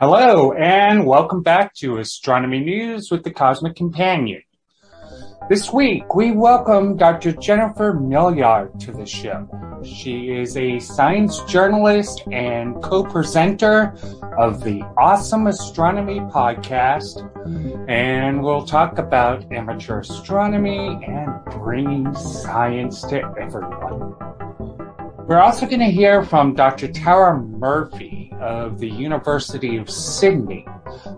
Hello, and welcome back to Astronomy News with the Cosmic Companion. This week, we welcome Dr. Jennifer Millard to the show. She is a science journalist and co-presenter of the Awesome Astronomy podcast, and we'll talk about amateur astronomy and bringing science to everyone. We're also going to hear from Dr. Tara Murphy of the University of Sydney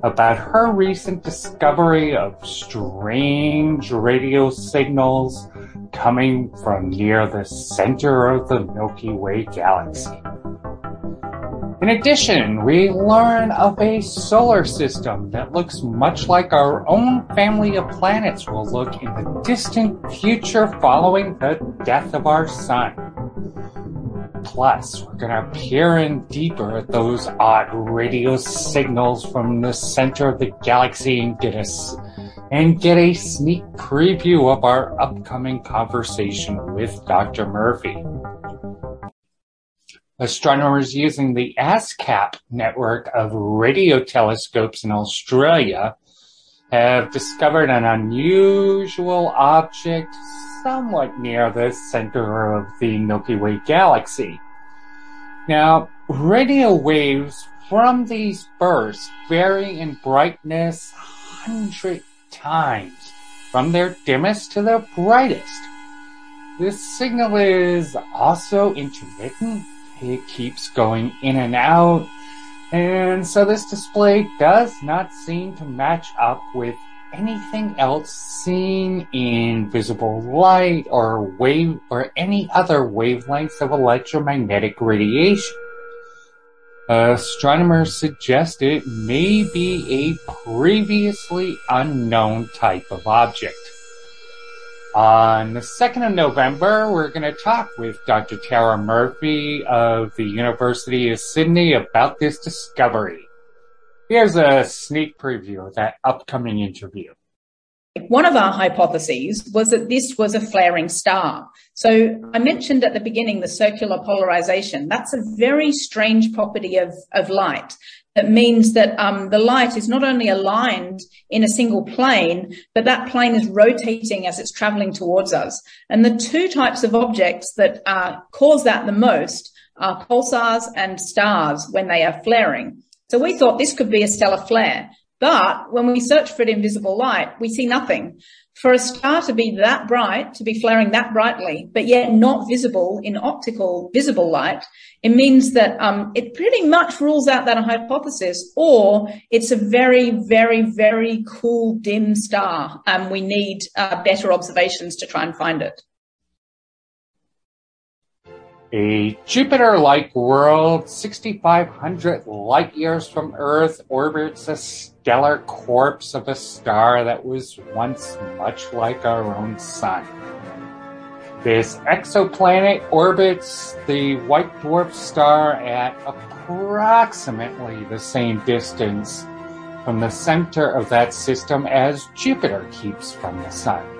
about her recent discovery of strange radio signals coming from near the center of the Milky Way galaxy. In addition, we learn of a solar system that looks much like our own family of planets will look in the distant future following the death of our sun. Plus, we're gonna peer in deeper at those odd radio signals from the center of the galaxy and get us and get a sneak preview of our upcoming conversation with Dr. Murphy. Astronomers using the ASKAP network of radio telescopes in Australia have discovered an unusual object somewhat near the center of the Milky Way galaxy. Now, radio waves from these bursts vary in brightness hundred times from their dimmest to their brightest. This signal is also intermittent. It keeps going in and out. And so this display does not seem to match up with anything else seen in visible light or wave or any other wavelengths of electromagnetic radiation. Astronomers suggest it may be a previously unknown type of object. On the 2nd of November, we're going to talk with Dr. Tara Murphy of the University of Sydney about this discovery. Here's a sneak preview of that upcoming interview. One of our hypotheses was that this was a flaring star. So I mentioned at the beginning the circular polarization. That's a very strange property of, of light. That means that um, the light is not only aligned in a single plane, but that plane is rotating as it's traveling towards us. And the two types of objects that uh, cause that the most are pulsars and stars when they are flaring. So we thought this could be a stellar flare. But when we search for it in visible light, we see nothing. For a star to be that bright, to be flaring that brightly, but yet not visible in optical visible light, it means that um, it pretty much rules out that hypothesis, or it's a very, very, very cool dim star, and we need uh, better observations to try and find it. A Jupiter-like world 6,500 light years from Earth orbits a stellar corpse of a star that was once much like our own sun. This exoplanet orbits the white dwarf star at approximately the same distance from the center of that system as Jupiter keeps from the sun.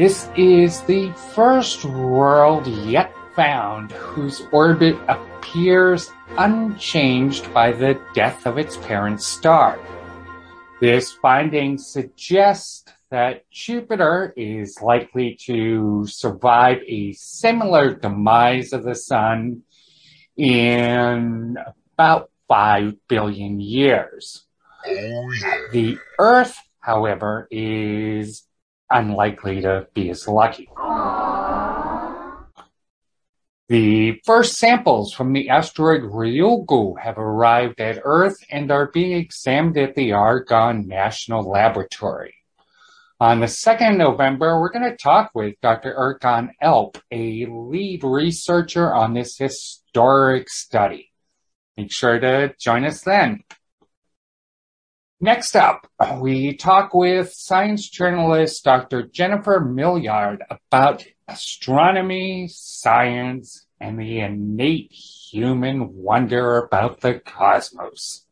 This is the first world yet found whose orbit appears unchanged by the death of its parent star. This finding suggests that Jupiter is likely to survive a similar demise of the Sun in about 5 billion years. Oh. The Earth, however, is unlikely to be as lucky. The first samples from the asteroid Ryugu have arrived at Earth and are being examined at the Argonne National Laboratory. On the 2nd of November, we're going to talk with Dr. Erkan Elp, a lead researcher on this historic study. Make sure to join us then. Next up, we talk with science journalist Dr. Jennifer Millard about astronomy, science, and the innate human wonder about the cosmos.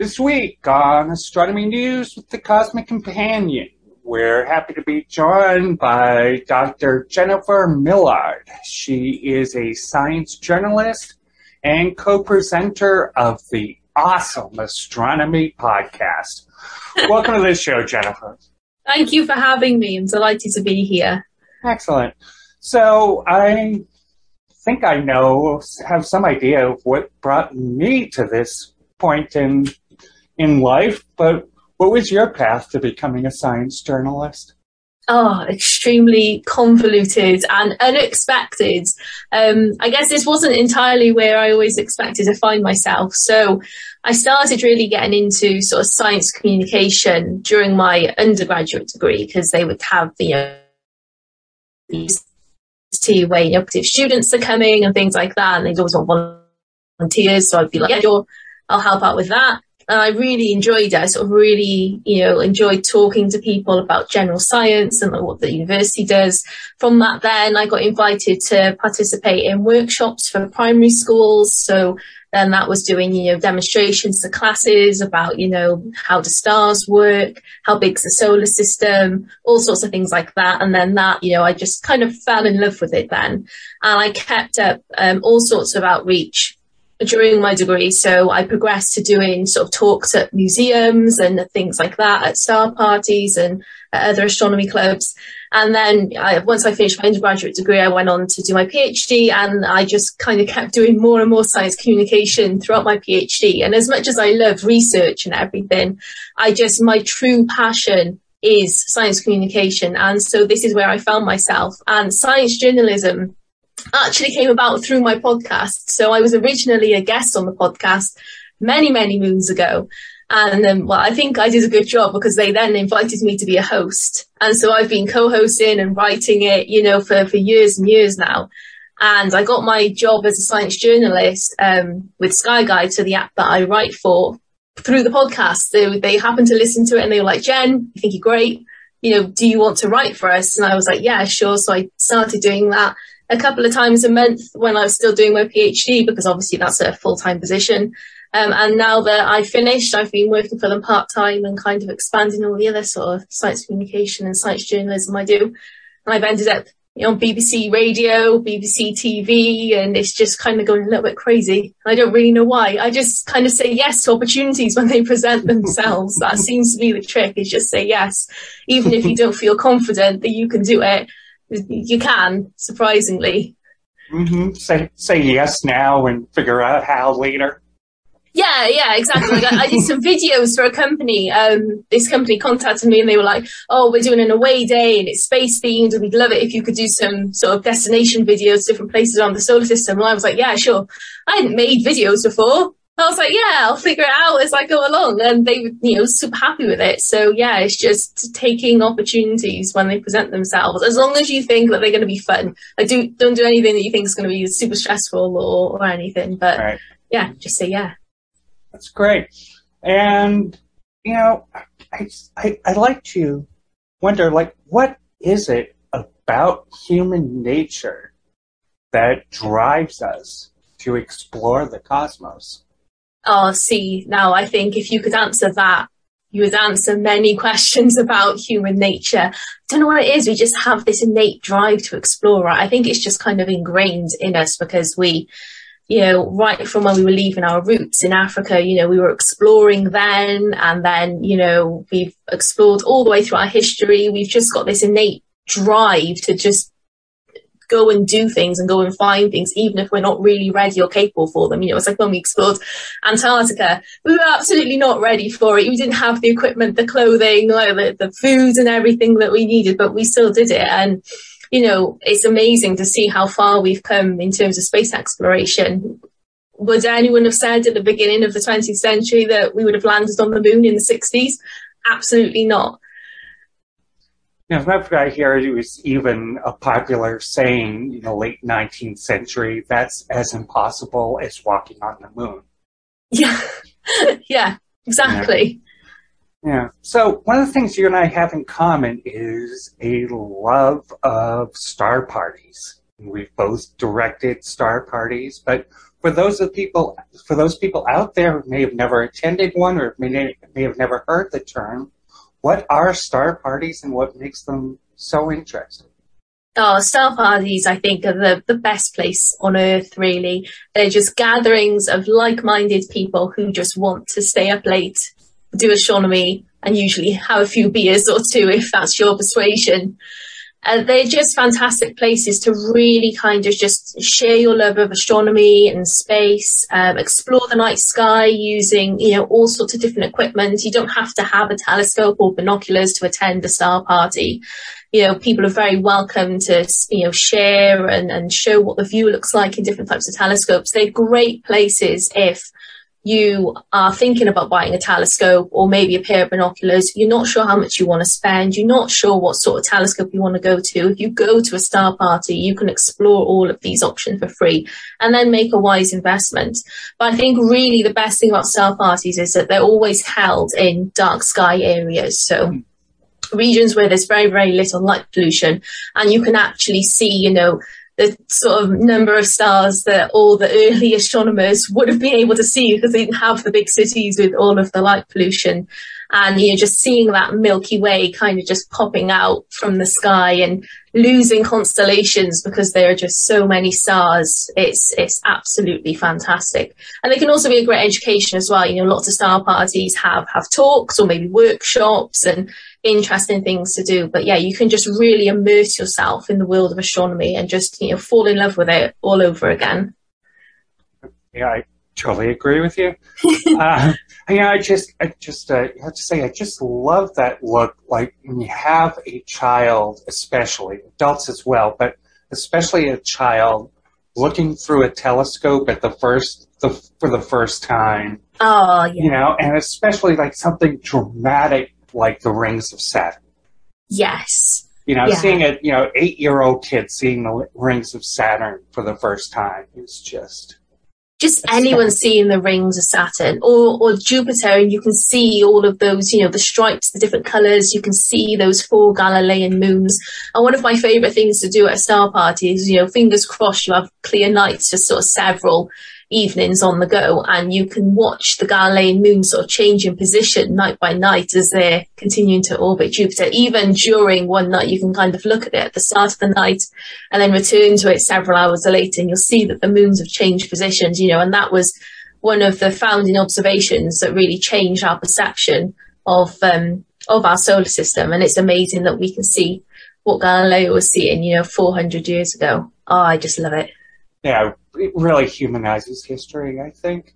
This week on Astronomy News with the Cosmic Companion, we're happy to be joined by Dr. Jennifer Millard. She is a science journalist and co-presenter of the awesome astronomy podcast. Welcome to the show, Jennifer. Thank you for having me. I'm delighted to be here. Excellent. So I think I know, have some idea of what brought me to this point in in life, but what was your path to becoming a science journalist? Oh, extremely convoluted and unexpected. Um, I guess this wasn't entirely where I always expected to find myself. So I started really getting into sort of science communication during my undergraduate degree because they would have, you know, these to where you know, students are coming and things like that. And they'd always want volunteers. So I'd be like, yeah, sure, I'll help out with that. And I really enjoyed it. I sort of really, you know, enjoyed talking to people about general science and what the university does. From that, then I got invited to participate in workshops for primary schools. So then that was doing, you know, demonstrations to classes about, you know, how the stars work, how big's the solar system, all sorts of things like that. And then that, you know, I just kind of fell in love with it then. And I kept up um, all sorts of outreach during my degree. So I progressed to doing sort of talks at museums and things like that, at star parties and other astronomy clubs. And then I, once I finished my undergraduate degree, I went on to do my PhD and I just kind of kept doing more and more science communication throughout my PhD. And as much as I love research and everything, I just, my true passion is science communication. And so this is where I found myself and science journalism actually came about through my podcast. So I was originally a guest on the podcast many, many moons ago. And um, well, I think I did a good job because they then invited me to be a host. And so I've been co-hosting and writing it, you know, for, for years and years now. And I got my job as a science journalist um, with Sky Guide, so the app that I write for, through the podcast. They, they happened to listen to it and they were like, Jen, I think you're great. You know, do you want to write for us? And I was like, yeah, sure. So I started doing that a couple of times a month when I was still doing my PhD because obviously that's a full-time position. Um, and now that I've finished, I've been working for them part-time and kind of expanding all the other sort of science communication and science journalism I do. And I've ended up on BBC radio, BBC TV, and it's just kind of going a little bit crazy. I don't really know why. I just kind of say yes to opportunities when they present themselves. that seems to be the trick is just say yes. Even if you don't feel confident that you can do it, you can, surprisingly. Mm-hmm. Say, say yes now and figure out how later. Yeah, yeah, exactly. Like I, I, did some videos for a company. Um, this company contacted me and they were like, "Oh, we're doing an away day and it's space themed, and we'd love it if you could do some sort of destination videos, different places around the solar system." And I was like, "Yeah, sure." I hadn't made videos before. I was like, "Yeah, I'll figure it out as I go along," and they were, you know, super happy with it. So yeah, it's just taking opportunities when they present themselves, as long as you think that they're going to be fun. Like, do don't do anything that you think is going to be super stressful or, or anything. But right. yeah, just say yeah. That's great. And, you know, I, I, I like to wonder, like, what is it about human nature that drives us to explore the cosmos? Oh, see, now I think if you could answer that, you would answer many questions about human nature. I don't know what it is. We just have this innate drive to explore, right? I think it's just kind of ingrained in us because we, you know, right from when we were leaving our roots in Africa, you know, we were exploring then and then, you know, we've explored all the way through our history. We've just got this innate drive to just go and do things and go and find things, even if we're not really ready or capable for them. You know, it's like when we explored Antarctica, we were absolutely not ready for it. We didn't have the equipment, the clothing, like the, the food and everything that we needed, but we still did it. And, you know, it's amazing to see how far we've come in terms of space exploration. Would anyone have said at the beginning of the 20th century that we would have landed on the moon in the 60s? Absolutely not. Now, I've got here, it was even a popular saying in the late 19th century that's as impossible as walking on the moon. Yeah, yeah, exactly. Yeah. So one of the things you and I have in common is a love of star parties. We've both directed star parties, but for those of people for those people out there who may have never attended one or may, may have never heard the term, what are star parties and what makes them so interesting? Oh, star parties, I think, are the, the best place on earth, really. They're just gatherings of like minded people who just want to stay up late, do astronomy, and usually have a few beers or two if that's your persuasion. Uh, they're just fantastic places to really kind of just share your love of astronomy and space, um, explore the night sky using, you know, all sorts of different equipment. You don't have to have a telescope or binoculars to attend a star party. You know, people are very welcome to, you know, share and, and show what the view looks like in different types of telescopes. They're great places if you are thinking about buying a telescope or maybe a pair of binoculars, you're not sure how much you want to spend, you're not sure what sort of telescope you want to go to. If you go to a star party, you can explore all of these options for free and then make a wise investment. But I think really the best thing about star parties is that they're always held in dark sky areas. So hmm. regions where there's very, very little light pollution and you can actually see, you know, the sort of number of stars that all the early astronomers would have been able to see because they didn't have the big cities with all of the light pollution. And you're just seeing that Milky Way kind of just popping out from the sky and losing constellations because there are just so many stars. It's, it's absolutely fantastic. And they can also be a great education as well. You know, lots of star parties have, have talks or maybe workshops and interesting things to do. But yeah, you can just really immerse yourself in the world of astronomy and just, you know, fall in love with it all over again. Yeah, I totally agree with you. uh, yeah, I just, I just, uh, have to say, I just love that look. Like when you have a child, especially adults as well, but especially a child looking through a telescope at the first, the, for the first time. Oh, yeah. You know, and especially like something dramatic like the rings of Saturn. Yes. You know, Yeah. seeing a you know eight year old kid seeing the rings of Saturn for the first time is just just anyone seeing the rings of Saturn or, or Jupiter and you can see all of those, you know, the stripes, the different colours, you can see those four Galilean moons. And one of my favourite things to do at a star party is, you know, fingers crossed you have clear nights, just sort of several evenings on the go and you can watch the Galilean moons sort of change in position night by night as they're continuing to orbit Jupiter. Even during one night, you can kind of look at it at the start of the night and then return to it several hours later and you'll see that the moons have changed positions, you know, and that was one of the founding observations that really changed our perception of, um, of our solar system. And it's amazing that we can see what Galileo was seeing, you know, 400 years ago. Oh, I just love it. yeah, it really humanizes history, I think.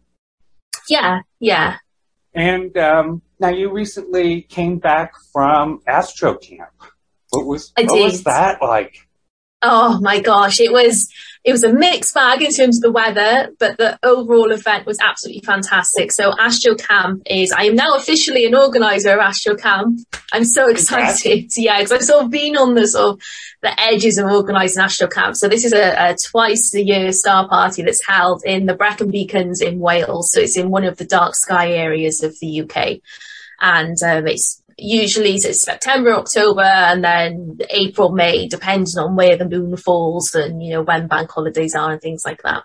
Yeah, yeah. And um, now you recently came back from Astro Camp. What was I what was that like? Oh my gosh, it was it was a mixed bag in terms of the weather, but the overall event was absolutely fantastic. So Astro Camp is I am now officially an organizer of Astro Camp. I'm so excited. Yeah, because I've sort of been on the sort of the edges of organising Astro Camp. So this is a, a twice a year star party that's held in the Brecon Beacons in Wales. So it's in one of the dark sky areas of the UK. And um, it's usually so it's September, October, and then April, May, depending on where the moon falls and you know when bank holidays are and things like that.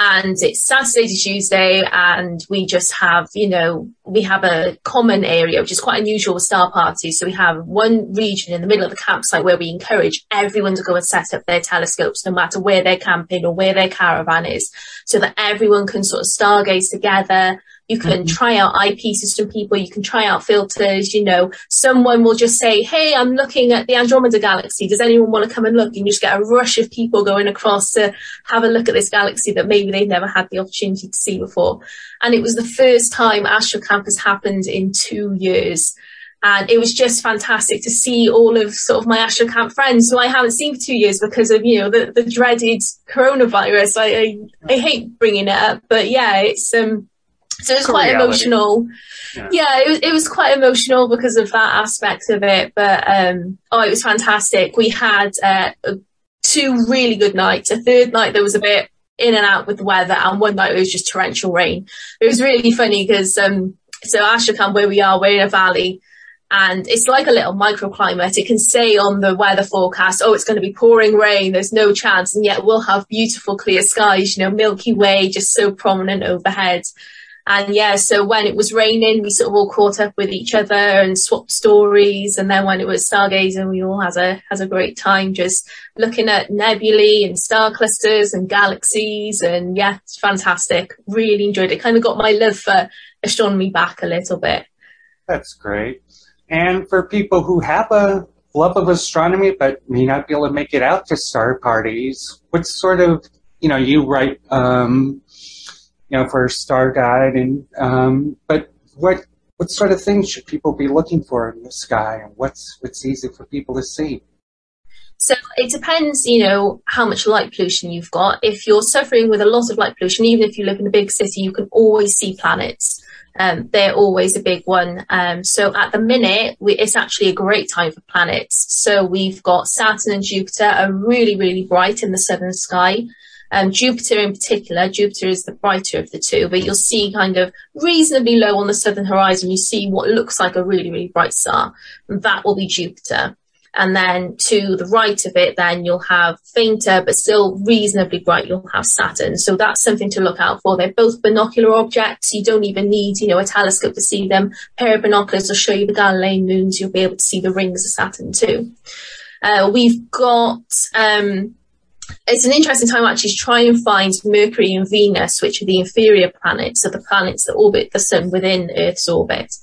And it's Saturday to Tuesday, and we just have, you know, we have a common area, which is quite unusual with star parties. So we have one region in the middle of the campsite where we encourage everyone to go and set up their telescopes, no matter where they're camping or where their caravan is, so that everyone can sort of stargaze together. You can try out IP system people. You can try out filters. You know, someone will just say, Hey, I'm looking at the Andromeda galaxy. Does anyone want to come and look? And you just get a rush of people going across to have a look at this galaxy that maybe they've never had the opportunity to see before. And it was the first time Astro Camp has happened in two years. And it was just fantastic to see all of sort of my Astro Camp friends who I haven't seen for two years because of, you know, the, the dreaded coronavirus. I, I, I hate bringing it up, but yeah, it's, um, so it was quite emotional. Yeah. Yeah, it was, it was quite emotional because of that aspect of it. But, um, oh, it was fantastic. We had, uh, two really good nights. A third night there was a bit in and out with the weather and one night it was just torrential rain. It was really funny because, um, so Astro Camp where we are, we're in a valley and it's like a little microclimate. It can say on the weather forecast, oh, it's going to be pouring rain. There's no chance. And yet we'll have beautiful clear skies, you know, Milky Way just so prominent overhead. And yeah, so when it was raining, we sort of all caught up with each other and swapped stories. And then when it was stargazing, we all had a, had a great time just looking at nebulae and star clusters and galaxies. And yeah, it's fantastic. Really enjoyed it. Kind of got my love for astronomy back a little bit. That's great. And for people who have a love of astronomy but may not be able to make it out to star parties, what sort of, you know, you write, um, you know, for Star Guide, and um, but what what sort of things should people be looking for in the sky, and what's what's easy for people to see? So it depends, you know, how much light pollution you've got. If you're suffering with a lot of light pollution, even if you live in a big city, you can always see planets. Um, they're always a big one. Um, so at the minute, we, it's actually a great time for planets. So we've got Saturn and Jupiter are really, really bright in the southern sky. Um, Jupiter in particular, Jupiter is the brighter of the two, but you'll see kind of reasonably low on the southern horizon, you see what looks like a really, really bright star. And that will be Jupiter. And then to the right of it, then you'll have fainter, but still reasonably bright, you'll have Saturn. So that's something to look out for. They're both binocular objects. You don't even need, you know, a telescope to see them. A pair of binoculars will show you the Galilean moons. You'll be able to see the rings of Saturn too. Uh, we've got, um, it's an interesting time actually to try and find Mercury and Venus, which are the inferior planets, so the planets that orbit the sun within Earth's orbit.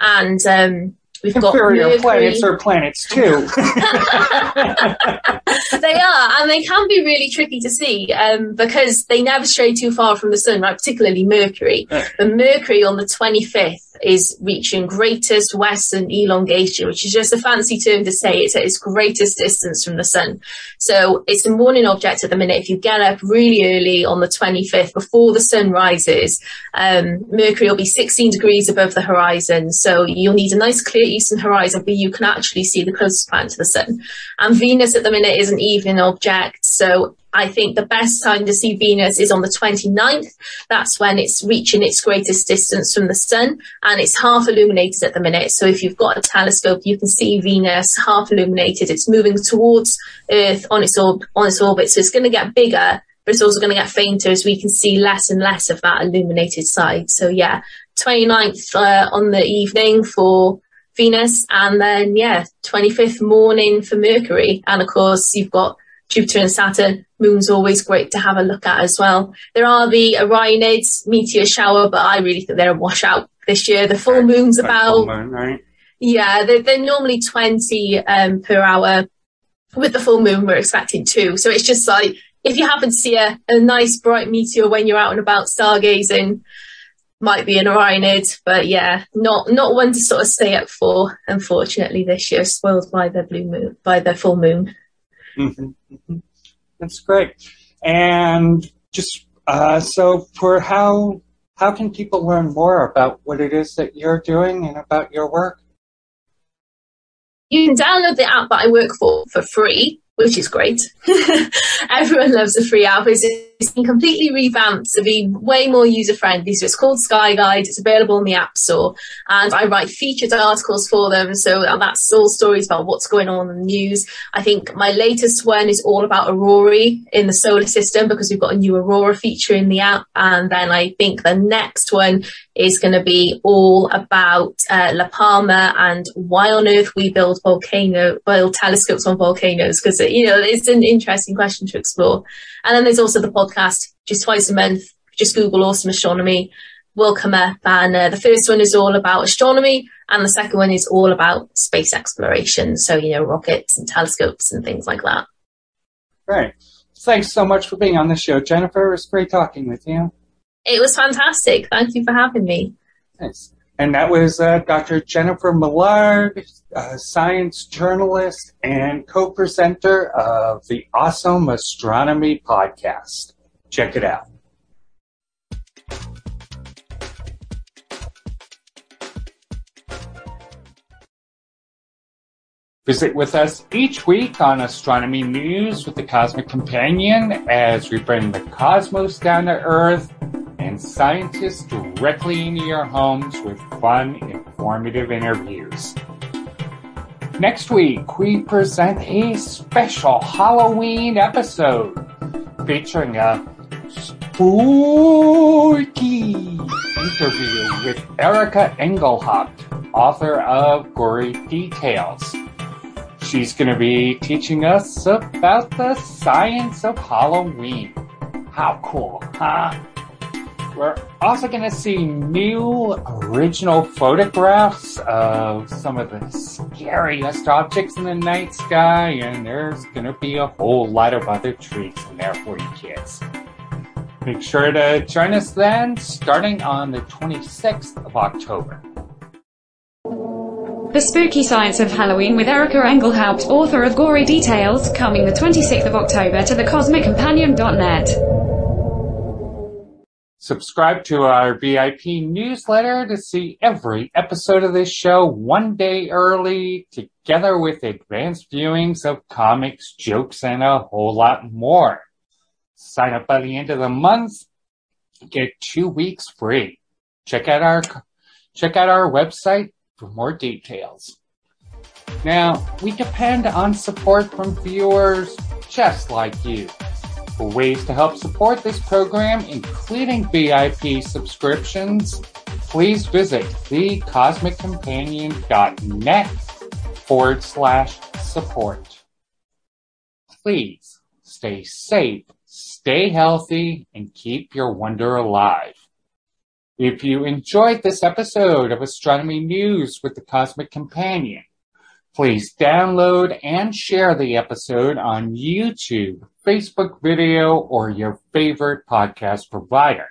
And um, we've inferior got Mercury. planets are planets too. they are, and they can be really tricky to see um, because they never stray too far from the sun, right? Particularly Mercury. But Mercury on the 25th is reaching greatest western elongation, which is just a fancy term to say it's at its greatest distance from the sun. So it's a morning object at the minute. If you get up really early on the 25th before the sun rises, um, Mercury will be 16 degrees above the horizon. So you'll need a nice clear eastern horizon, but you can actually see the closest planet to the sun. And Venus at the minute is an evening object. So I think the best time to see Venus is on the 29th. That's when it's reaching its greatest distance from the sun and it's half illuminated at the minute. So if you've got a telescope, you can see Venus half illuminated. It's moving towards Earth on its, orb- on its orbit. So it's going to get bigger, but it's also going to get fainter as we can see less and less of that illuminated side. So yeah, 29th uh, on the evening for Venus and then yeah, 25th morning for Mercury. And of course you've got Jupiter and Saturn. Moon's always great to have a look at as well. There are the Orionids meteor shower, but I really think they're a washout this year. The full moon's Like full about, moon, right? yeah, they're, they're normally 20 um, per hour. With the full moon, we're expecting two. So it's just like, if you happen to see a, a nice bright meteor when you're out and about stargazing, might be an Orionid, but yeah, not not one to sort of stay up for. Unfortunately, this year spoiled by the blue moon, by the full moon. That's great. And just uh, so for how how can people learn more about what it is that you're doing and about your work? You can download the app that I work for for free, which is great. Everyone loves a free app. It's, it's been completely revamped to be way more user friendly. So it's called Sky Guide. It's available in the App Store, and I write featured articles for them. So that's all stories about what's going on in the news. I think my latest one is all about Aurora in the solar system because we've got a new Aurora feature in the app, and then I think the next one is going to be all about uh, La Palma and why on earth we build volcano, build telescopes on volcanoes because you know it's an interesting question to explore. And then there's also the podcast, just twice a month. Just Google Awesome Astronomy will come up, and uh, the first one is all about astronomy, and the second one is all about space exploration. So you know rockets and telescopes and things like that. Great. Thanks so much for being on the show, Jennifer. It was great talking with you. It was fantastic. Thank you for having me. Thanks. And that was uh, Dr. Jennifer Millard, science journalist and co-presenter of the Awesome Astronomy podcast. Check it out. Visit with us each week on Astronomy News with the Cosmic Companion as we bring the cosmos down to Earth and scientists directly into your homes with fun, informative interviews. Next week, we present a special Halloween episode featuring a spooky interview with Erika Engelhaupt, author of Gory Details. She's going to be teaching us about the science of Halloween. How cool, huh? We're also going to see new original photographs of some of the scariest objects in the night sky, and there's going to be a whole lot of other treats in there for you kids. Make sure to join us then, starting on the 26th of October. The Spooky Science of Halloween with Erika Engelhaupt, author of Gory Details, coming the 26th of October to thecosmiccompanion.net. Subscribe to our VIP newsletter to see every episode of this show one day early, together with advanced viewings of comics, jokes, and a whole lot more. Sign up by the end of the month, get two weeks free. Check out our check out our website for more details. Now, we depend on support from viewers just like you. For ways to help support this program, including VIP subscriptions, please visit thecosmiccompanion.net forward slash support. Please stay safe, stay healthy, and keep your wonder alive. If you enjoyed this episode of Astronomy News with the Cosmic Companion, Please download and share the episode on YouTube, Facebook video, or your favorite podcast provider.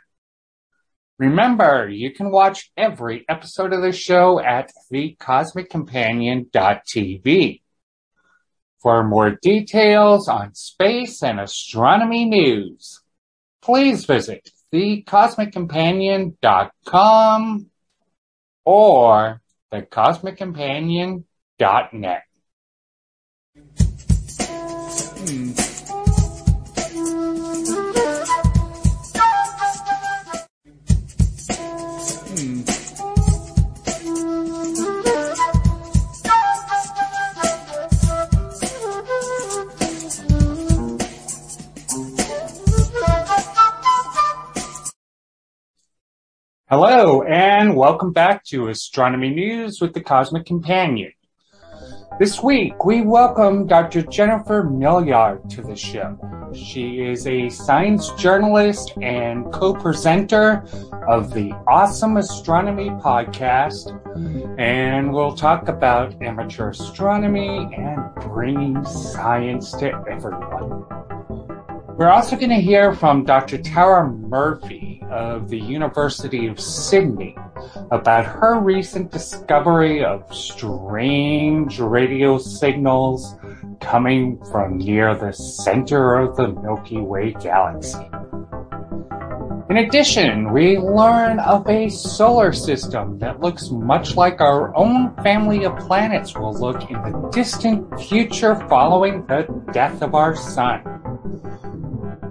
Remember, you can watch every episode of the show at thecosmiccompanion.tv. For more details on space and astronomy news, please visit thecosmiccompanion.com or thecosmiccompanion.com dot net. Hello, and welcome back to Astronomy News with the Cosmic Companion. This week, we welcome Dr. Jennifer Millard to the show. She is a science journalist and co-presenter of the Awesome Astronomy podcast, and we'll talk about amateur astronomy and bringing science to everyone. We're also going to hear from Dr. Tara Murphy of the University of Sydney about her recent discovery of strange radio signals coming from near the center of the Milky Way galaxy. In addition, we learn of a solar system that looks much like our own family of planets will look in the distant future following the death of our sun.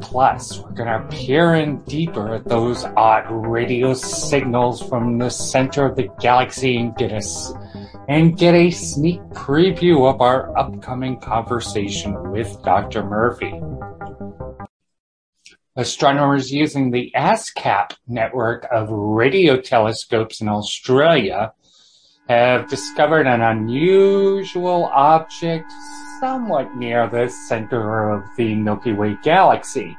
Plus, we're gonna peer in deeper at those odd radio signals from the center of the galaxy and get us and get a sneak preview of our upcoming conversation with Dr. Murphy. Astronomers using the ASKAP network of radio telescopes in Australia have discovered an unusual object somewhat near the center of the Milky Way galaxy.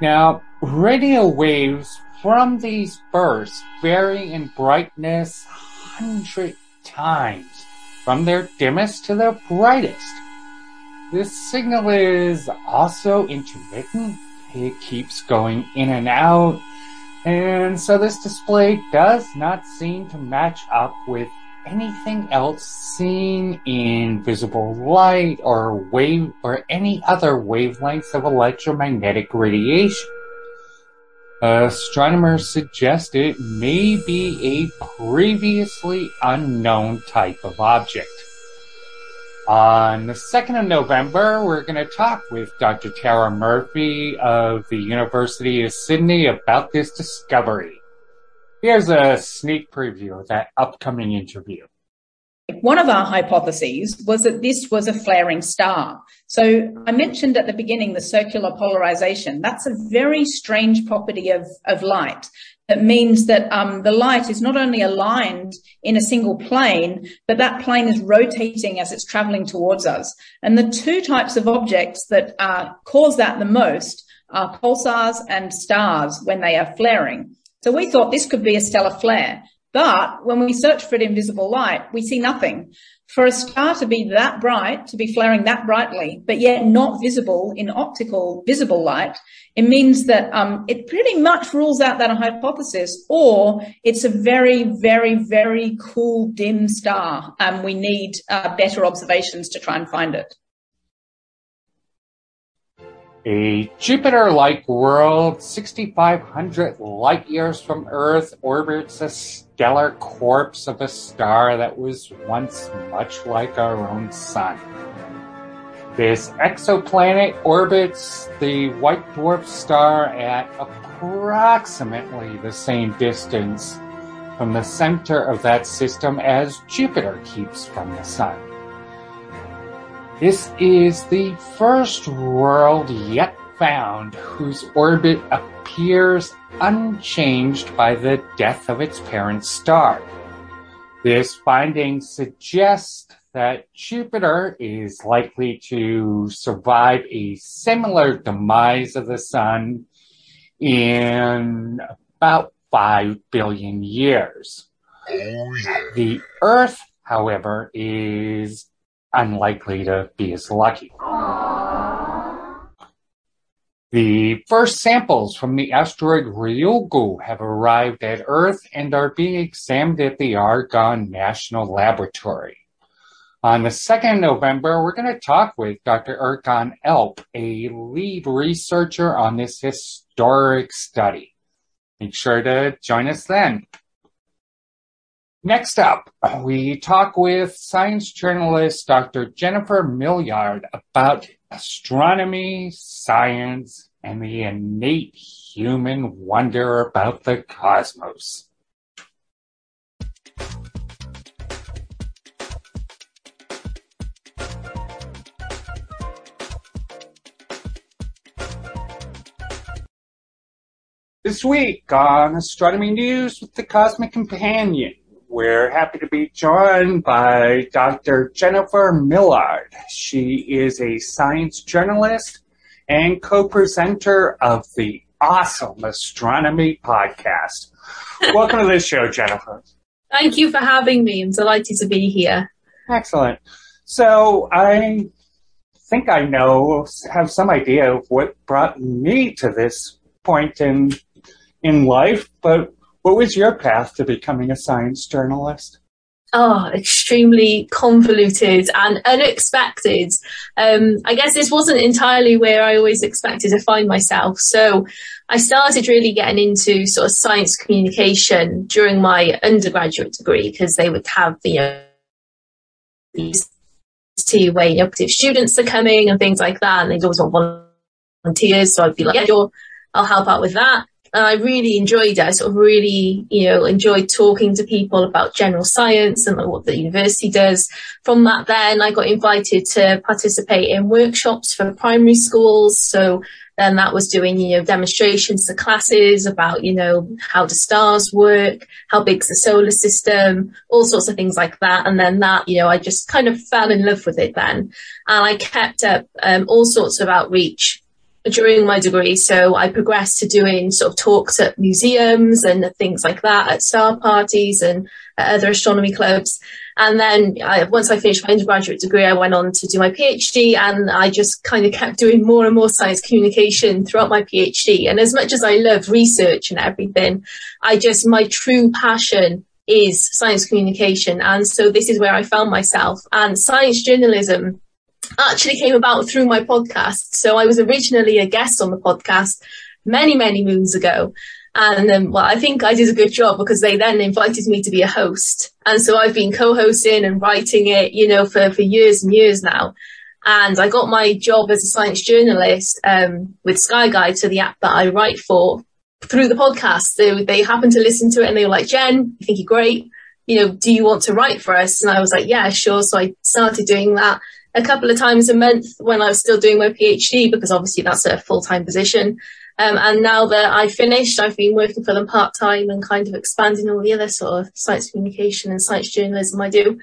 Now, radio waves from these bursts vary in brightness hundred times from their dimmest to their brightest. This signal is also intermittent. It keeps going in and out. And so this display does not seem to match up with anything else seen in visible light or wave or any other wavelengths of electromagnetic radiation. Astronomers suggest it may be a previously unknown type of object. On the 2nd of November, we're going to talk with Dr. Tara Murphy of the University of Sydney about this discovery. Here's a sneak preview of that upcoming interview. One of our hypotheses was that this was a flaring star. So I mentioned at the beginning the circular polarization. That's a very strange property of, of light. That means that um, the light is not only aligned in a single plane, but that plane is rotating as it's traveling towards us. And the two types of objects that uh, cause that the most are pulsars and stars when they are flaring. So we thought this could be a stellar flare. But when we search for it in visible light, we see nothing. For a star to be that bright, to be flaring that brightly, but yet not visible in optical visible light, it means that um, it pretty much rules out that hypothesis, or it's a very, very, very cool dim star. Um, we need uh, better observations to try and find it. A Jupiter like world 6,500 light years from Earth orbits a stellar corpse of a star that was once much like our own Sun. This exoplanet orbits the white dwarf star at approximately the same distance from the center of that system as Jupiter keeps from the Sun. This is the first world yet found whose orbit appears unchanged by the death of its parent star. This finding suggests that Jupiter is likely to survive a similar demise of the Sun in about 5 billion years. Oh, yeah. The Earth, however, is unlikely to be as lucky. The first samples from the asteroid Ryugu have arrived at Earth and are being examined at the Argonne National Laboratory. On the 2nd of November, we're going to talk with Dr. Erkan Elp, a lead researcher on this historic study. Make sure to join us then. Next up, we talk with science journalist Dr. Jennifer Millard about astronomy, science, and the innate human wonder about the cosmos. This week on Astronomy News with the Cosmic Companion, we're happy to be joined by Dr. Jennifer Millard. She is a science journalist and co-presenter of the awesome Astronomy podcast. Welcome to this show, Jennifer. Thank you for having me. I'm delighted to be here. Excellent. So I think I know, have some idea of what brought me to this point in in life, but what was your path to becoming a science journalist? Oh, extremely convoluted and unexpected. Um, I guess this wasn't entirely where I always expected to find myself. So I started really getting into sort of science communication during my undergraduate degree because they would have the, uh, these to where innovative students are coming and things like that. And they'd always want volunteers. So I'd be like, yeah, sure, I'll help out with that and I really enjoyed it. I sort of really, you know, enjoyed talking to people about general science and what the university does. From that, then I got invited to participate in workshops for primary schools. So then that was doing, you know, demonstrations to classes about, you know, how the stars work, how big's the solar system, all sorts of things like that. And then that, you know, I just kind of fell in love with it then. And I kept up um, all sorts of outreach during my degree. So I progressed to doing sort of talks at museums and things like that, at star parties and other astronomy clubs. And then I, once I finished my undergraduate degree, I went on to do my PhD and I just kind of kept doing more and more science communication throughout my PhD. And as much as I love research and everything, I just, my true passion is science communication. And so this is where I found myself and science journalism actually came about through my podcast. So I was originally a guest on the podcast many, many moons ago. And um, well, I think I did a good job because they then invited me to be a host. And so I've been co-hosting and writing it, you know, for, for years and years now. And I got my job as a science journalist um, with Sky Guide, so the app that I write for, through the podcast. They, they happened to listen to it and they were like, Jen, I think you're great you know, do you want to write for us? And I was like, yeah, sure. So I started doing that a couple of times a month when I was still doing my PhD, because obviously that's a full time position. Um, and now that I finished, I've been working for them part time and kind of expanding all the other sort of science communication and science journalism I do.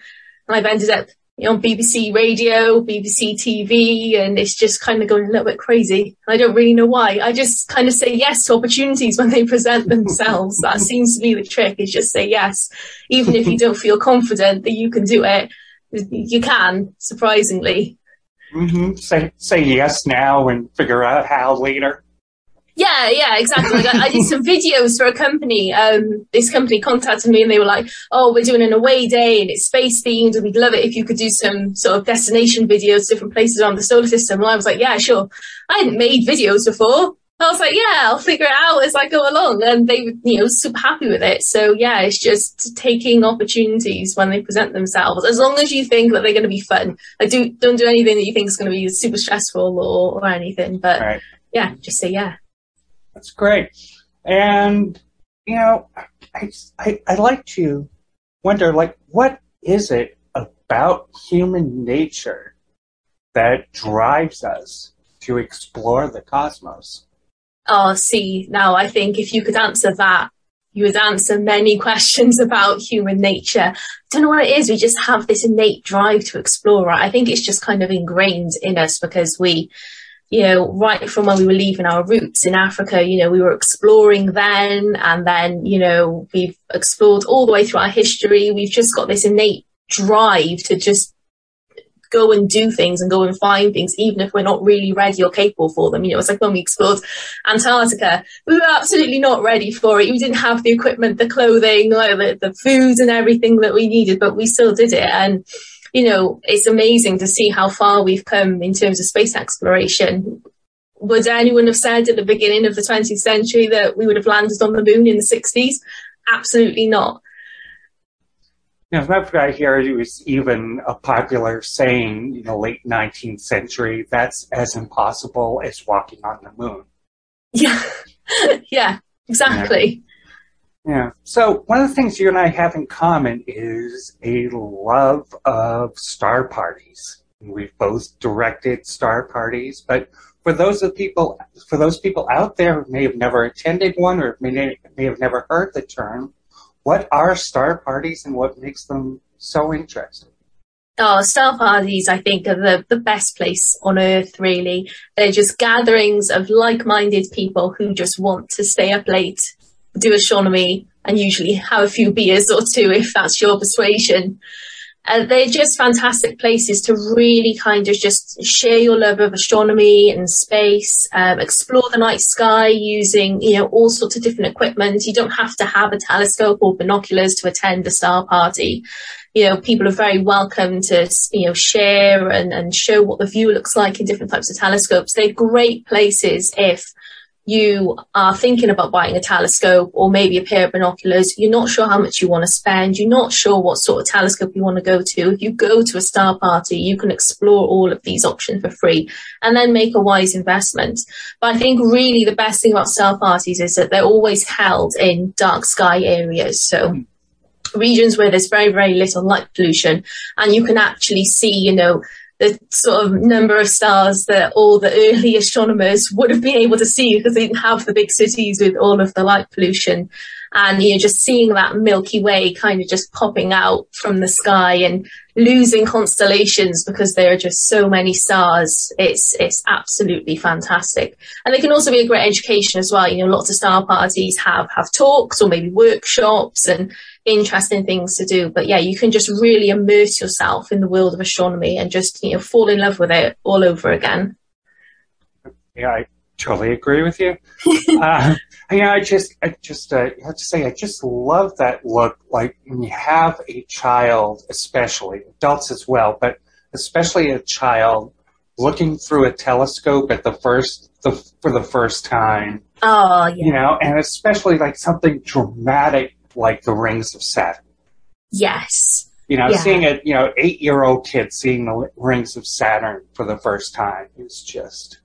And I've ended up on BBC Radio, BBC TV, and it's just kind of going a little bit crazy. I don't really know why. I just kind of say yes to opportunities when they present themselves. that seems to be the trick is just say yes. Even if you don't feel confident that you can do it, you can, surprisingly. Mm-hmm. Say, say yes now and figure out how later. Yeah, yeah, exactly. Like I, I, did some videos for a company. Um, this company contacted me and they were like, "Oh, we're doing an away day and it's space themed, and we'd love it if you could do some sort of destination videos, different places around the solar system." And I was like, "Yeah, sure." I hadn't made videos before. I was like, "Yeah, I'll figure it out as I go along," and they were, you know, super happy with it. So yeah, it's just taking opportunities when they present themselves, as long as you think that they're going to be fun. I do don't do anything that you think is going to be super stressful or or anything, but right. yeah, just say yeah. That's great. And, you know, I, I, I like to wonder, like, what is it about human nature that drives us to explore the cosmos? Oh, see, now I think if you could answer that, you would answer many questions about human nature. I don't know what it is. We just have this innate drive to explore. Right? I think it's just kind of ingrained in us because we you know, right from when we were leaving our roots in Africa, you know, we were exploring then and then, you know, we've explored all the way through our history. We've just got this innate drive to just go and do things and go and find things, even if we're not really ready or capable for them. You know, it's like when we explored Antarctica, we were absolutely not ready for it. We didn't have the equipment, the clothing, like the, the food and everything that we needed, but we still did it. And, you know, it's amazing to see how far we've come in terms of space exploration. Would anyone have said at the beginning of the 20th century that we would have landed on the moon in the 60s? Absolutely not. Now, if I hear it was even a popular saying in the late 19th century that's as impossible as walking on the moon. Yeah, yeah, exactly. Yeah. So one of the things you and I have in common is a love of star parties. We've both directed star parties, but for those of people, for those people out there who may have never attended one or may, may have never heard the term, what are star parties and what makes them so interesting? Oh, star parties, I think, are the, the best place on earth, really. They're just gatherings of like-minded people who just want to stay up late do astronomy and usually have a few beers or two if that's your persuasion. Uh, they're just fantastic places to really kind of just share your love of astronomy and space, um, explore the night sky using, you know, all sorts of different equipment. You don't have to have a telescope or binoculars to attend a star party. You know, people are very welcome to, you know, share and, and show what the view looks like in different types of telescopes. They're great places if you are thinking about buying a telescope or maybe a pair of binoculars, you're not sure how much you want to spend, you're not sure what sort of telescope you want to go to. If you go to a star party, you can explore all of these options for free and then make a wise investment. But I think really the best thing about star parties is that they're always held in dark sky areas. So hmm. regions where there's very, very little light pollution and you can actually see, you know, the sort of number of stars that all the early astronomers would have been able to see because they didn't have the big cities with all of the light pollution. And, you know, just seeing that Milky Way kind of just popping out from the sky and losing constellations because there are just so many stars. It's, it's absolutely fantastic. And they can also be a great education as well. You know, lots of star parties have, have talks or maybe workshops and interesting things to do. But yeah, you can just really immerse yourself in the world of astronomy and just, you know, fall in love with it all over again. Yeah, I totally agree with you. uh, yeah, I just, I just, uh, I have to say, I just love that look. Like when you have a child, especially adults as well, but especially a child looking through a telescope at the first, the, for the first time. Oh, yeah. You know, and especially like something dramatic like the rings of Saturn. Yes. You know, yeah. seeing a you know eight year old kid seeing the rings of Saturn for the first time is just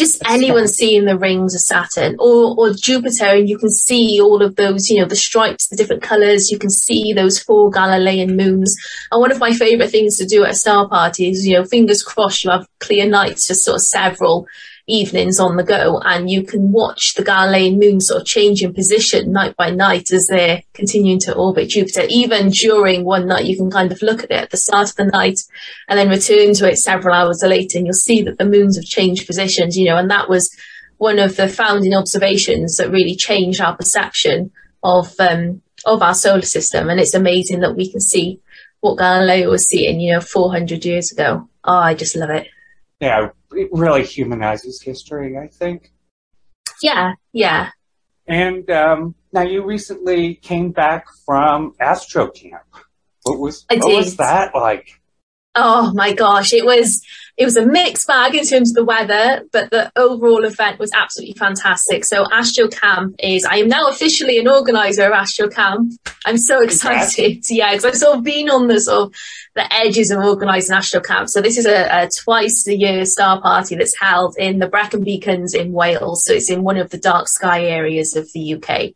just anyone seeing the rings of Saturn or, or Jupiter and you can see all of those, you know, the stripes, the different colors, you can see those four Galilean moons. And one of my favorite things to do at a star party is, you know, fingers crossed you have clear nights for sort of several evenings on the go and you can watch the Galilean moon sort of change in position night by night as they're continuing to orbit Jupiter. Even during one night, you can kind of look at it at the start of the night and then return to it several hours later and you'll see that the moons have changed positions, you know, and that was one of the founding observations that really changed our perception of, um, of our solar system. And it's amazing that we can see what Galileo was seeing, you know, 400 years ago. Oh, I just love it. Yeah, it really humanizes history, I think. Yeah, yeah. And um, now you recently came back from Astro Camp. What was I what did. was that like? Oh my gosh, it was it was a mixed bag in terms of the weather, but the overall event was absolutely fantastic. So Astro Camp is I am now officially an organizer of Astro Camp. I'm so excited. Congrats. Yeah, because I've sort of been on the sort of the edges of organising Astro Camp. So this is a, a twice a year star party that's held in the Brecon Beacons in Wales. So it's in one of the dark sky areas of the UK.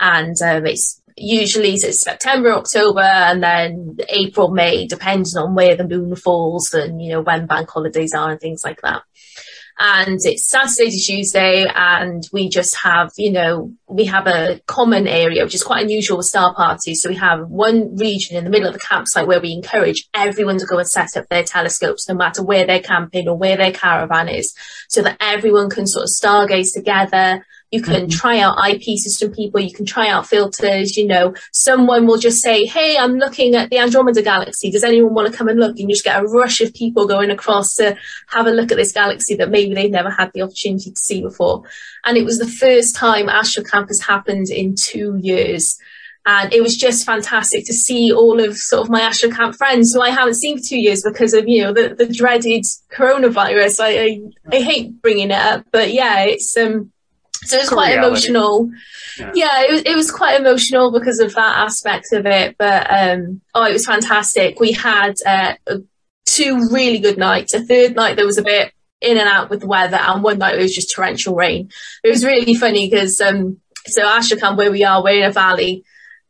And um, it's usually it's September, October, and then April, May, depending on where the moon falls and, you know, when bank holidays are and things like that. And it's Saturday to Tuesday, and we just have, you know, we have a common area, which is quite unusual with star parties. So we have one region in the middle of the campsite where we encourage everyone to go and set up their telescopes, no matter where they're camping or where their caravan is, so that everyone can sort of stargaze together. You can try out eyepieces from people. You can try out filters. You know, someone will just say, Hey, I'm looking at the Andromeda galaxy. Does anyone want to come and look? And you just get a rush of people going across to have a look at this galaxy that maybe they've never had the opportunity to see before. And it was the first time Astro Camp has happened in two years. And it was just fantastic to see all of sort of my Astro Camp friends who I haven't seen for two years because of, you know, the, the dreaded coronavirus. I, I, I hate bringing it up, but yeah, it's, um, so it was quite emotional. Yeah. Yeah, it was, it was quite emotional because of that aspect of it. But, um, oh, it was fantastic. We had, uh, two really good nights. A third night there was a bit in and out with the weather and one night it was just torrential rain. It was really funny because, um, so Astro Camp where we are, we're in a valley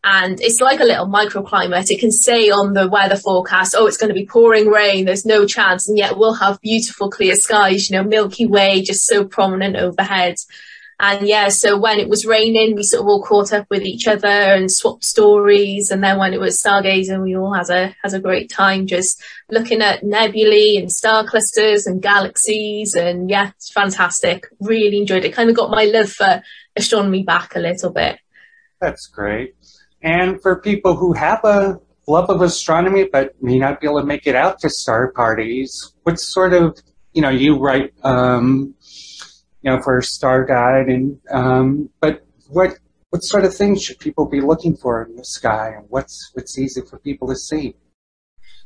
and it's like a little microclimate. It can say on the weather forecast, oh, it's going to be pouring rain. There's no chance. And yet we'll have beautiful clear skies, you know, Milky Way just so prominent overhead. And yeah, so when it was raining, we sort of all caught up with each other and swapped stories. And then when it was stargazing, we all had a, had a great time just looking at nebulae and star clusters and galaxies. And yeah, it's fantastic. Really enjoyed it. Kind of got my love for astronomy back a little bit. That's great. And for people who have a love of astronomy but may not be able to make it out to star parties, what sort of, you know, you write, um, you know, for Star Guide, and um, but what what sort of things should people be looking for in the sky, and what's what's easy for people to see?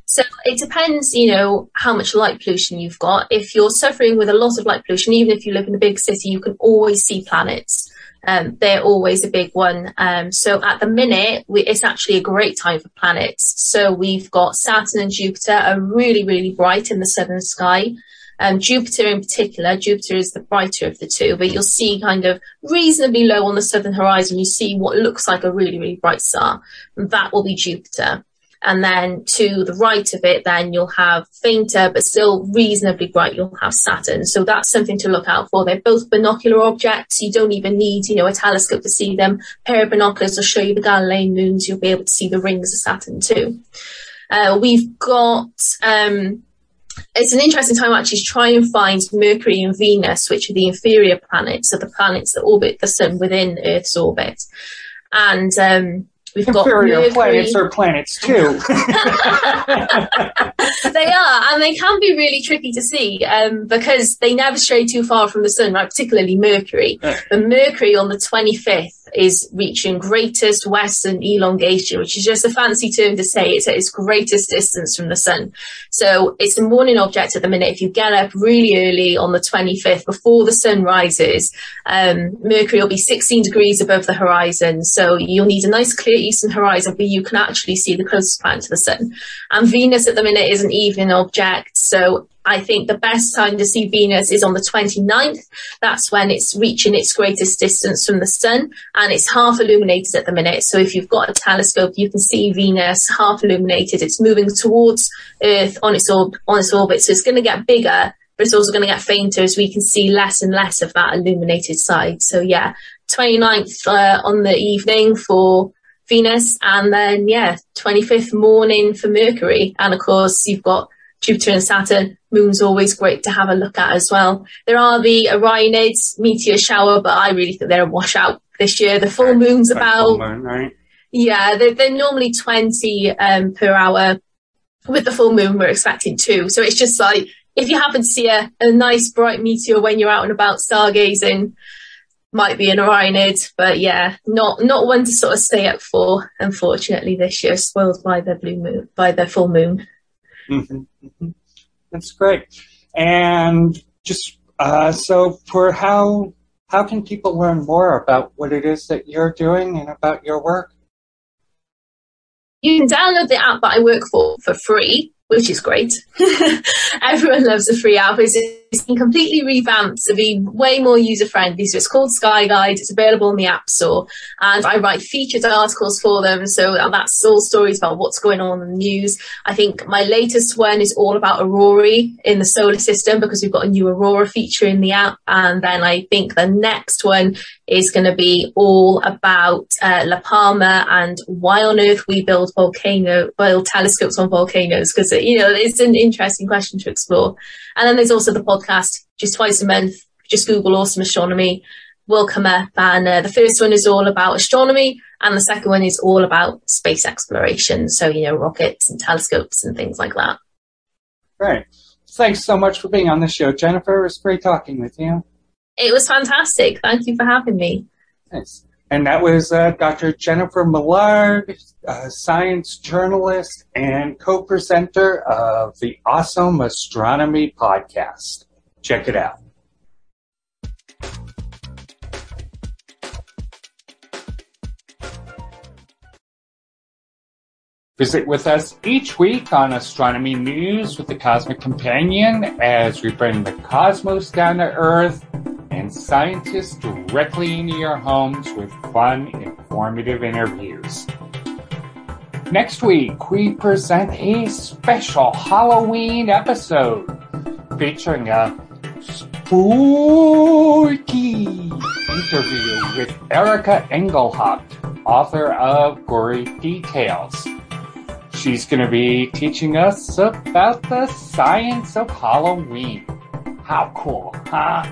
So it depends, you know, how much light pollution you've got. If you're suffering with a lot of light pollution, even if you live in a big city, you can always see planets. Um, they're always a big one. Um, so at the minute, we, it's actually a great time for planets. So we've got Saturn and Jupiter are really, really bright in the southern sky. Um, Jupiter in particular, Jupiter is the brighter of the two, but you'll see kind of reasonably low on the southern horizon. You see what looks like a really, really bright star. And that will be Jupiter. And then to the right of it, then you'll have fainter, but still reasonably bright. You'll have Saturn. So that's something to look out for. They're both binocular objects. You don't even need, you know, a telescope to see them. A pair of binoculars will show you the Galilean moons. You'll be able to see the rings of Saturn too. Uh, we've got, um, it's an interesting time actually to try and find Mercury and Venus, which are the inferior planets, so the planets that orbit the sun within Earth's orbit. And, um, We've got Inferior planets are planets too. they are, and they can be really tricky to see um, because they never stray too far from the sun, right? Particularly Mercury. But Mercury on the 25th is reaching greatest western elongation, which is just a fancy term to say it's at its greatest distance from the sun. So it's a morning object at the minute. If you get up really early on the 25th before the sun rises, um, Mercury will be 16 degrees above the horizon. So you'll need a nice clear eastern horizon, but you can actually see the closest planet to the sun. And Venus at the minute is an evening object. So I think the best time to see Venus is on the 29th. That's when it's reaching its greatest distance from the sun and it's half illuminated at the minute. So if you've got a telescope, you can see Venus half illuminated. It's moving towards Earth on its, orb- on its orbit. So it's going to get bigger, but it's also going to get fainter as we can see less and less of that illuminated side. So yeah, 29th uh, on the evening for Venus and then yeah, 25th morning for Mercury. And of course you've got Jupiter and Saturn. Moon's always great to have a look at as well. There are the Orionids meteor shower, but I really think they're a washout this year. The full moon's about, moon, right? yeah, they're, they're normally 20 um, per hour. With the full moon, we're expecting two. So it's just like, if you happen to see a, a nice bright meteor when you're out and about stargazing, might be an Orionid, but yeah, not not one to sort of stay up for. Unfortunately, this year, spoiled by the blue moon, by the full moon. Mm-hmm. That's great. And just uh, so for how how can people learn more about what it is that you're doing and about your work? You can download the app that I work for for free which is great. Everyone loves a free app. It's, it's been completely revamped to be way more user friendly. So it's called Sky Guide. It's available in the App Store, and I write featured articles for them. So that's all stories about what's going on in the news. I think my latest one is all about Aurora in the solar system because we've got a new Aurora feature in the app, and then I think the next one is going to be all about uh, La Palma and why on earth we build volcano, build telescopes on volcanoes, because, you know, it's an interesting question to explore. And then there's also the podcast, just twice a month, just Google awesome astronomy will come up. And uh, the first one is all about astronomy and the second one is all about space exploration. So, you know, rockets and telescopes and things like that. Great. Thanks so much for being on the show, Jennifer. It was great talking with you. It was fantastic. Thank you for having me. Nice. And that was uh, Dr. Jennifer Millard, science journalist and co-presenter of the Awesome Astronomy podcast. Check it out. Visit with us each week on Astronomy News with the Cosmic Companion as we bring the cosmos down to Earth and scientists directly into your homes with fun, informative interviews. Next week, we present a special Halloween episode featuring a spooky interview with Erika Engelhaupt, author of Gory Details. She's going to be teaching us about the science of Halloween. How cool, huh?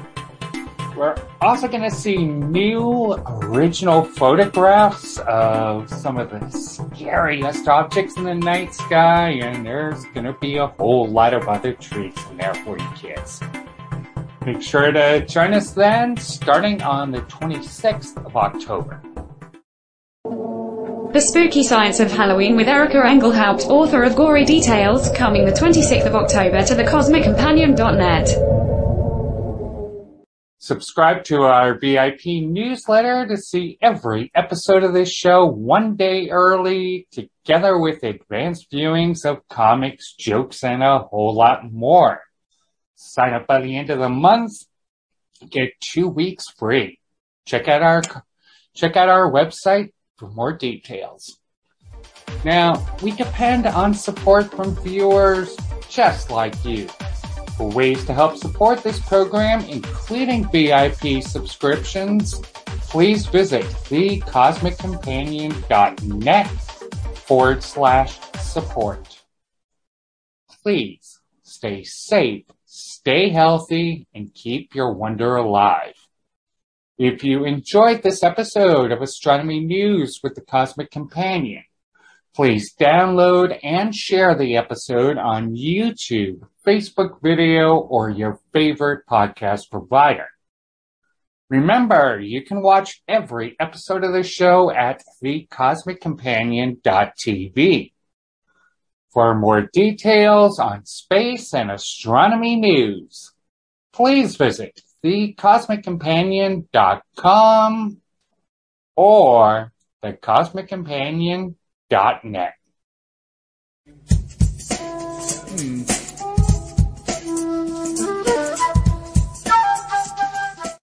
We're also going to see new original photographs of some of the scariest objects in the night sky, and there's going to be a whole lot of other treats in there for you kids. Make sure to join us then, starting on the 26th of October. The Spooky Science of Halloween with Erika Engelhaupt, author of Gory Details, coming the 26th of October to thecosmiccompanion.net. Subscribe to our VIP newsletter to see every episode of this show one day early, together with advanced viewings of comics, jokes, and a whole lot more. Sign up by the end of the month, get two weeks free. Check out our check out our website for more details. Now, we depend on support from viewers just like you. For ways to help support this program, including VIP subscriptions, please visit thecosmiccompanion.net forward slash support. Please stay safe, stay healthy, and keep your wonder alive. If you enjoyed this episode of Astronomy News with the Cosmic Companion, please download and share the episode on YouTube Facebook video, or your favorite podcast provider. Remember, you can watch every episode of the show at thecosmiccompanion.tv. For more details on space and astronomy news, please visit thecosmiccompanion.com or thecosmiccompanion.net.